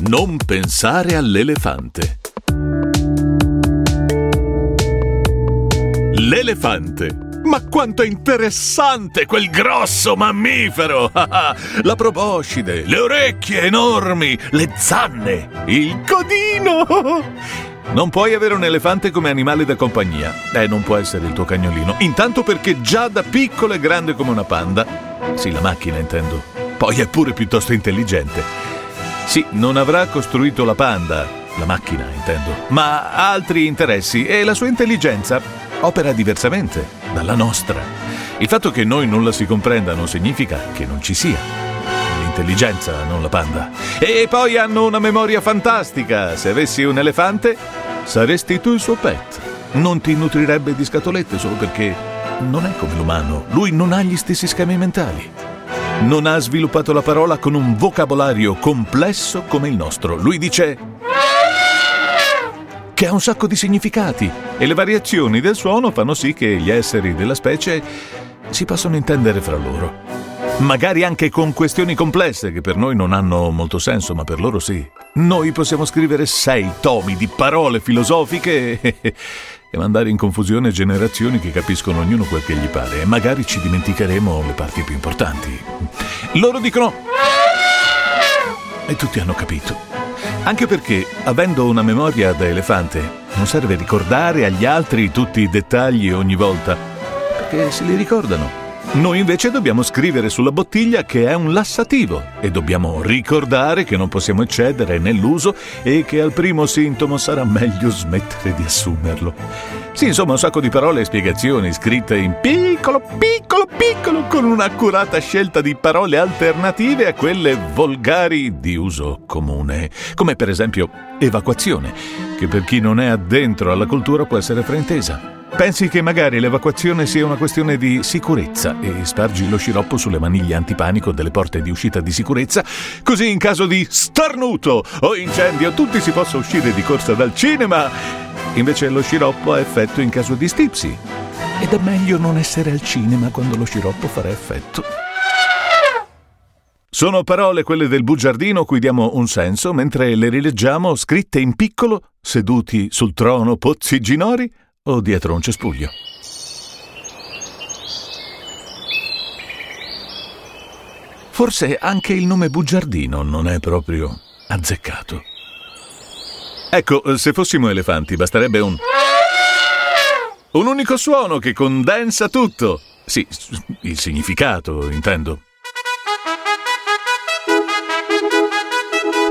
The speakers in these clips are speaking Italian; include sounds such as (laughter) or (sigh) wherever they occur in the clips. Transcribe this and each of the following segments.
Non pensare all'elefante. L'elefante. Ma quanto è interessante quel grosso mammifero! (laughs) La proboscide, le orecchie enormi, le zanne, il codino! (laughs) Non puoi avere un elefante come animale da compagnia. Eh, non può essere il tuo cagnolino. Intanto perché già da piccolo è grande come una panda. Sì, la macchina intendo. Poi è pure piuttosto intelligente. Sì, non avrà costruito la panda, la macchina intendo, ma ha altri interessi e la sua intelligenza opera diversamente dalla nostra. Il fatto che noi non la si comprenda non significa che non ci sia. L'intelligenza, non la panda. E poi hanno una memoria fantastica. Se avessi un elefante, saresti tu il suo pet. Non ti nutrirebbe di scatolette solo perché non è come l'umano. Lui non ha gli stessi schemi mentali. Non ha sviluppato la parola con un vocabolario complesso come il nostro. Lui dice che ha un sacco di significati e le variazioni del suono fanno sì che gli esseri della specie si possano intendere fra loro. Magari anche con questioni complesse che per noi non hanno molto senso, ma per loro sì. Noi possiamo scrivere sei tomi di parole filosofiche e, mandare in confusione generazioni che capiscono ognuno quel che gli pare e magari ci dimenticheremo le parti più importanti. Loro dicono... E tutti hanno capito. Anche perché, avendo una memoria da elefante, non serve ricordare agli altri tutti i dettagli ogni volta, perché se li ricordano. Noi invece dobbiamo scrivere sulla bottiglia che è un lassativo e dobbiamo ricordare che non possiamo eccedere nell'uso e che al primo sintomo sarà meglio smettere di assumerlo. Sì, insomma, un sacco di parole e spiegazioni scritte in piccolo, piccolo, piccolo, con un'accurata scelta di parole alternative a quelle volgari di uso comune, come per esempio evacuazione, che per chi non è addentro alla cultura può essere fraintesa. Pensi che magari l'evacuazione sia una questione di sicurezza e spargi lo sciroppo sulle maniglie antipanico delle porte di uscita di sicurezza, così in caso di starnuto o incendio tutti si possa uscire di corsa dal cinema. Invece lo sciroppo ha effetto in caso di stipsi. Ed è meglio non essere al cinema quando lo sciroppo farà effetto. Sono parole quelle del bugiardino cui diamo un senso mentre le rileggiamo scritte in piccolo, seduti sul trono pozzi ginori o dietro un cespuglio. Forse anche il nome bugiardino non è proprio azzeccato. Ecco, se fossimo elefanti basterebbe un... Un unico suono che condensa tutto. Sì, il significato, intendo.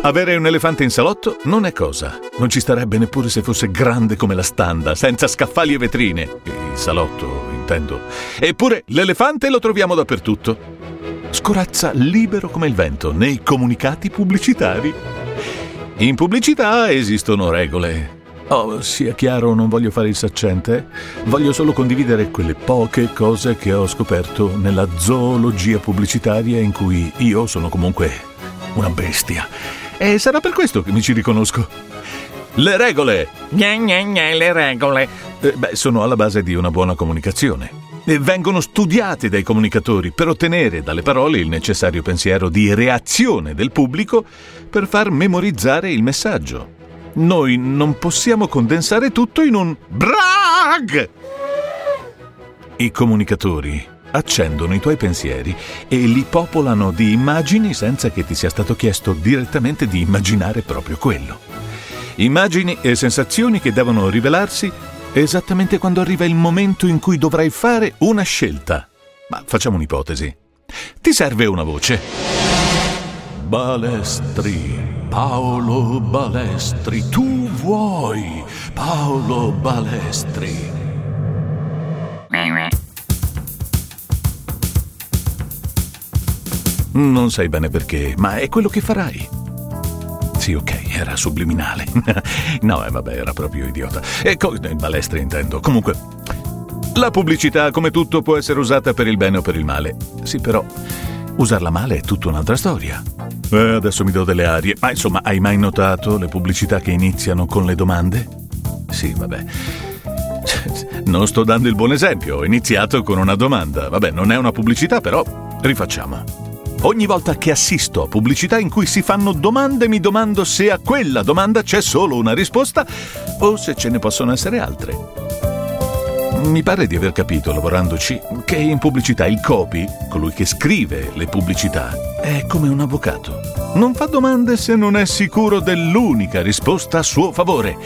Avere un elefante in salotto non è cosa. Non ci starebbe neppure se fosse grande come la standa, senza scaffali e vetrine. Il salotto, intendo. Eppure l'elefante lo troviamo dappertutto. Scorazza libero come il vento nei comunicati pubblicitari. In pubblicità esistono regole. Oh, sia chiaro, non voglio fare il saccente. Voglio solo condividere quelle poche cose che ho scoperto nella zoologia pubblicitaria in cui io sono comunque una bestia e sarà per questo che mi ci riconosco. Le regole! Gna gna gna, le regole! Eh, beh, sono alla base di una buona comunicazione. E vengono studiate dai comunicatori per ottenere dalle parole il necessario pensiero di reazione del pubblico per far memorizzare il messaggio. Noi non possiamo condensare tutto in un brag! I comunicatori accendono i tuoi pensieri e li popolano di immagini senza che ti sia stato chiesto direttamente di immaginare proprio quello. Immagini e sensazioni che devono rivelarsi esattamente quando arriva il momento in cui dovrai fare una scelta. Ma facciamo un'ipotesi. Ti serve una voce. Balestri, Paolo Balestri, tu vuoi, Paolo Balestri. Non sai bene perché, ma è quello che farai. Sì, ok, era subliminale. (laughs) no, eh, vabbè, era proprio idiota. E co- balestre intendo. Comunque, la pubblicità, come tutto, può essere usata per il bene o per il male. Sì, però, usarla male è tutta un'altra storia. Eh, adesso mi do delle arie. Ma insomma, hai mai notato le pubblicità che iniziano con le domande? Sì, vabbè. (laughs) Non sto dando il buon esempio, ho iniziato con una domanda. Vabbè, non è una pubblicità, però rifacciamo. Ogni volta che assisto a pubblicità in cui si fanno domande mi domando se a quella domanda c'è solo una risposta o se ce ne possono essere altre. Mi pare di aver capito, lavorandoci, che in pubblicità il copy, colui che scrive le pubblicità, è come un avvocato. Non fa domande se non è sicuro dell'unica risposta a suo favore.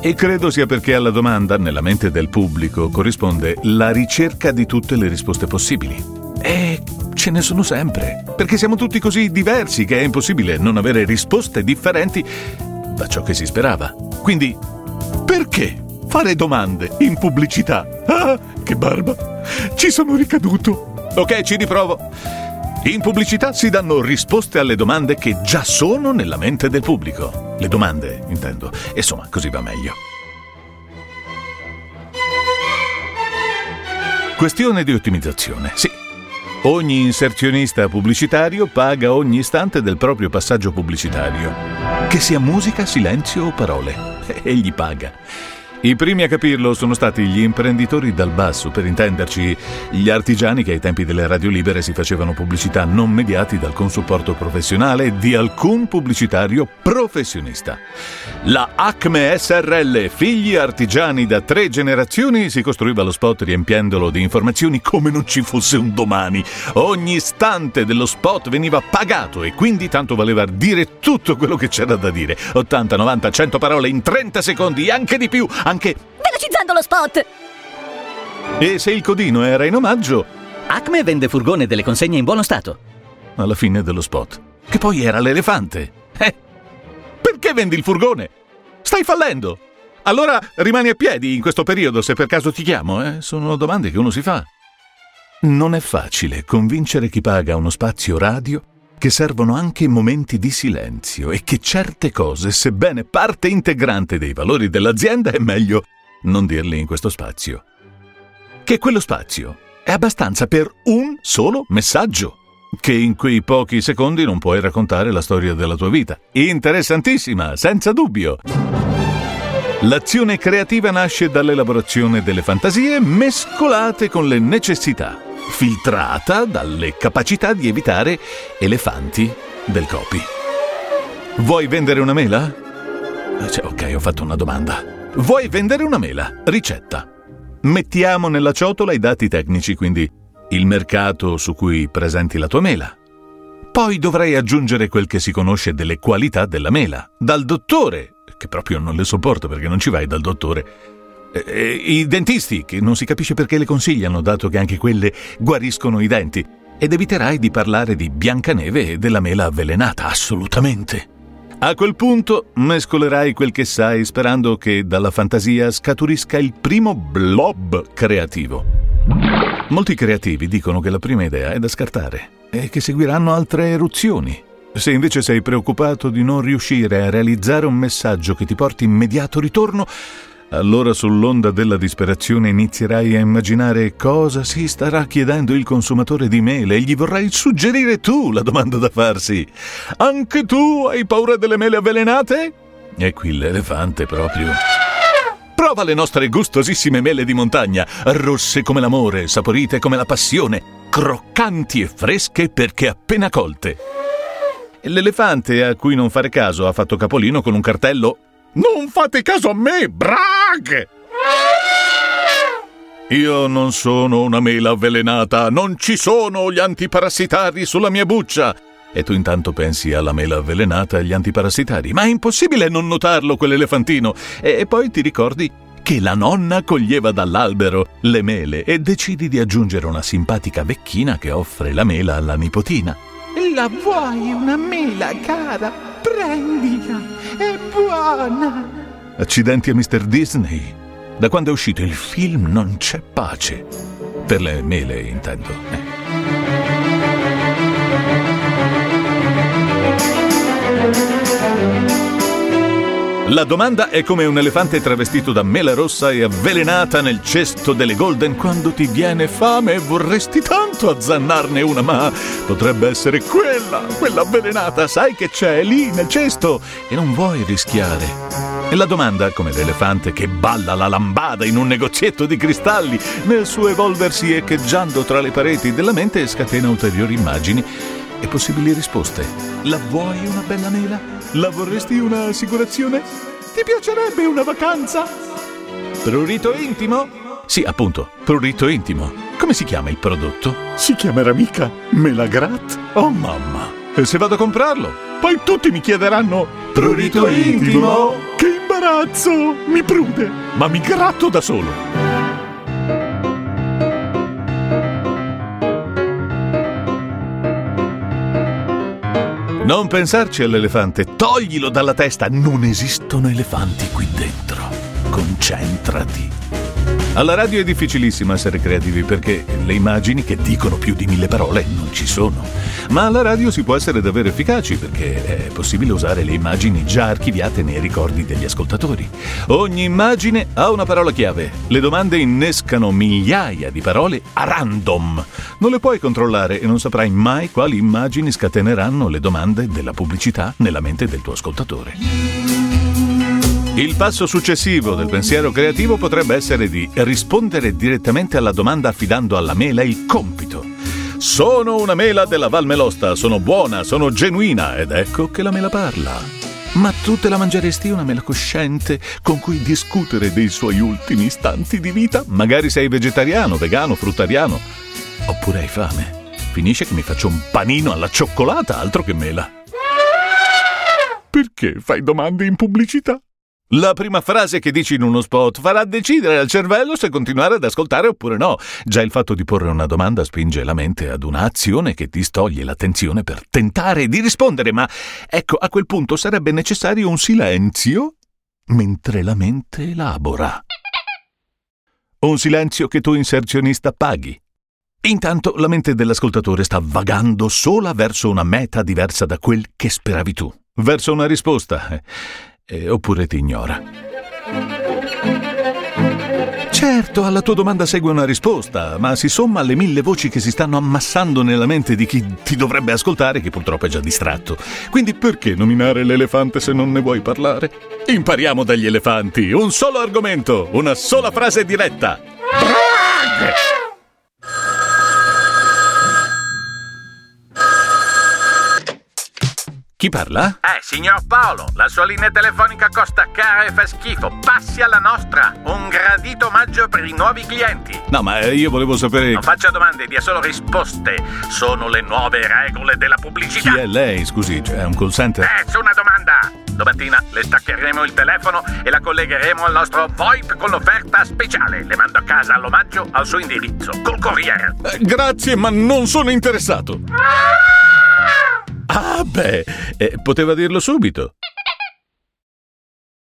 E credo sia perché alla domanda, nella mente del pubblico, corrisponde la ricerca di tutte le risposte possibili. Ce ne sono sempre, perché siamo tutti così diversi che è impossibile non avere risposte differenti da ciò che si sperava. Quindi, perché fare domande in pubblicità? Ah, che barba! Ci sono ricaduto. Ok, ci riprovo. In pubblicità si danno risposte alle domande che già sono nella mente del pubblico. Le domande, intendo. Insomma, così va meglio. Questione di ottimizzazione, sì. Ogni inserzionista pubblicitario paga ogni istante del proprio passaggio pubblicitario. Che sia musica, silenzio o parole. (laughs) Egli paga. I primi a capirlo sono stati gli imprenditori dal basso, per intenderci, gli artigiani che ai tempi delle radio libere si facevano pubblicità non mediati dal consupporto professionale di alcun pubblicitario professionista. La Acme SRL, figli artigiani da tre generazioni, si costruiva lo spot riempiendolo di informazioni come non ci fosse un domani. Ogni istante dello spot veniva pagato e quindi tanto valeva dire tutto quello che c'era da dire. 80, 90, 100 parole in 30 secondi, anche di più anche velocizzando lo spot. E se il codino era in omaggio, Acme vende furgone delle consegne in buono stato. Alla fine dello spot, che poi era l'elefante. Eh, perché vendi il furgone? Stai fallendo. Allora rimani a piedi in questo periodo se per caso ti chiamo, eh? Sono domande che uno si fa. Non è facile convincere chi paga uno spazio radio che servono anche momenti di silenzio e che certe cose, sebbene parte integrante dei valori dell'azienda, è meglio non dirle in questo spazio. Che quello spazio è abbastanza per un solo messaggio, che in quei pochi secondi non puoi raccontare la storia della tua vita. Interessantissima, senza dubbio. L'azione creativa nasce dall'elaborazione delle fantasie mescolate con le necessità, filtrata dalle capacità di evitare elefanti del copy. Vuoi vendere una mela? Cioè, ok, ho fatto una domanda. Vuoi vendere una mela? Ricetta. Mettiamo nella ciotola i dati tecnici, quindi il mercato su cui presenti la tua mela. Poi dovrai aggiungere quel che si conosce delle qualità della mela, dal dottore, che proprio non le sopporto perché non ci vai dal dottore, eh, i dentisti, che non si capisce perché le consigliano, dato che anche quelle guariscono i denti, ed eviterai di parlare di Biancaneve e della mela avvelenata, assolutamente. A quel punto mescolerai quel che sai sperando che dalla fantasia scaturisca il primo blob creativo. Molti creativi dicono che la prima idea è da scartare e che seguiranno altre eruzioni. Se invece sei preoccupato di non riuscire a realizzare un messaggio che ti porti immediato ritorno, allora sull'onda della disperazione inizierai a immaginare cosa si starà chiedendo il consumatore di mele e gli vorrai suggerire tu la domanda da farsi. Anche tu hai paura delle mele avvelenate? E qui l'elefante proprio. Prova le nostre gustosissime mele di montagna, rosse come l'amore, saporite come la passione, croccanti e fresche perché appena colte. L'elefante a cui non fare caso ha fatto capolino con un cartello non fate caso a me, brag! Io non sono una mela avvelenata, non ci sono gli antiparassitari sulla mia buccia. E tu intanto pensi alla mela avvelenata e agli antiparassitari. Ma è impossibile non notarlo quell'elefantino. E poi ti ricordi che la nonna coglieva dall'albero le mele e decidi di aggiungere una simpatica vecchina che offre la mela alla nipotina. La vuoi una mela, cara? Prendila, è buona. Accidenti a Mr. Disney. Da quando è uscito il film non c'è pace. Per le mele, intendo. Eh. La domanda è come un elefante travestito da mela rossa e avvelenata nel cesto delle Golden quando ti viene fame e vorresti tanto azzannarne una, ma potrebbe essere quella, quella avvelenata, sai che c'è lì nel cesto e non vuoi rischiare. E la domanda, come l'elefante che balla la lambada in un negozietto di cristalli, nel suo evolversi echeggiando tra le pareti della mente scatena ulteriori immagini e possibili risposte. La vuoi una bella mela? La vorresti un'assicurazione? Ti piacerebbe una vacanza? Prurito intimo? Sì, appunto, prurito intimo. Come si chiama il prodotto? Si chiamerà mica Melagrat? Oh mamma! E se vado a comprarlo? Poi tutti mi chiederanno Prurito intimo? Che imbarazzo! Mi prude, ma mi gratto da solo. Non pensarci all'elefante, toglilo dalla testa. Non esistono elefanti qui dentro. Concentrati. Alla radio è difficilissimo essere creativi perché le immagini che dicono più di mille parole non ci sono. Ma alla radio si può essere davvero efficaci perché è possibile usare le immagini già archiviate nei ricordi degli ascoltatori. Ogni immagine ha una parola chiave. Le domande innescano migliaia di parole a random. Non le puoi controllare e non saprai mai quali immagini scateneranno le domande della pubblicità nella mente del tuo ascoltatore. Il passo successivo del pensiero creativo potrebbe essere di rispondere direttamente alla domanda affidando alla mela il compito. Sono una mela della Val Melosta, sono buona, sono genuina ed ecco che la mela parla. Ma tu te la mangeresti una mela cosciente con cui discutere dei suoi ultimi istanti di vita? Magari sei vegetariano, vegano, fruttariano. Oppure hai fame. Finisce che mi faccio un panino alla cioccolata, altro che mela. Perché fai domande in pubblicità? La prima frase che dici in uno spot farà decidere al cervello se continuare ad ascoltare oppure no. Già il fatto di porre una domanda spinge la mente ad un'azione che ti stoglie l'attenzione per tentare di rispondere, ma ecco, a quel punto sarebbe necessario un silenzio mentre la mente elabora. Un silenzio che tu inserzionista paghi. Intanto la mente dell'ascoltatore sta vagando sola verso una meta diversa da quel che speravi tu, verso una risposta eh, oppure ti ignora. Certo, alla tua domanda segue una risposta, ma si somma alle mille voci che si stanno ammassando nella mente di chi ti dovrebbe ascoltare, che purtroppo è già distratto. Quindi perché nominare l'elefante se non ne vuoi parlare? Impariamo dagli elefanti, un solo argomento, una sola frase diretta. Chi parla? Eh, signor Paolo, la sua linea telefonica costa cara e fa schifo. Passi alla nostra. Un gradito omaggio per i nuovi clienti. No, ma eh, io volevo sapere. Non faccia domande, dia solo risposte. Sono le nuove regole della pubblicità. Chi è lei, scusi? Cioè, è un call center? Nessuna domanda. Domattina le staccheremo il telefono e la collegheremo al nostro VoIP con l'offerta speciale. Le mando a casa all'omaggio al suo indirizzo, col corriere. Eh, grazie, ma non sono interessato. Ah, beh, eh, poteva dirlo subito.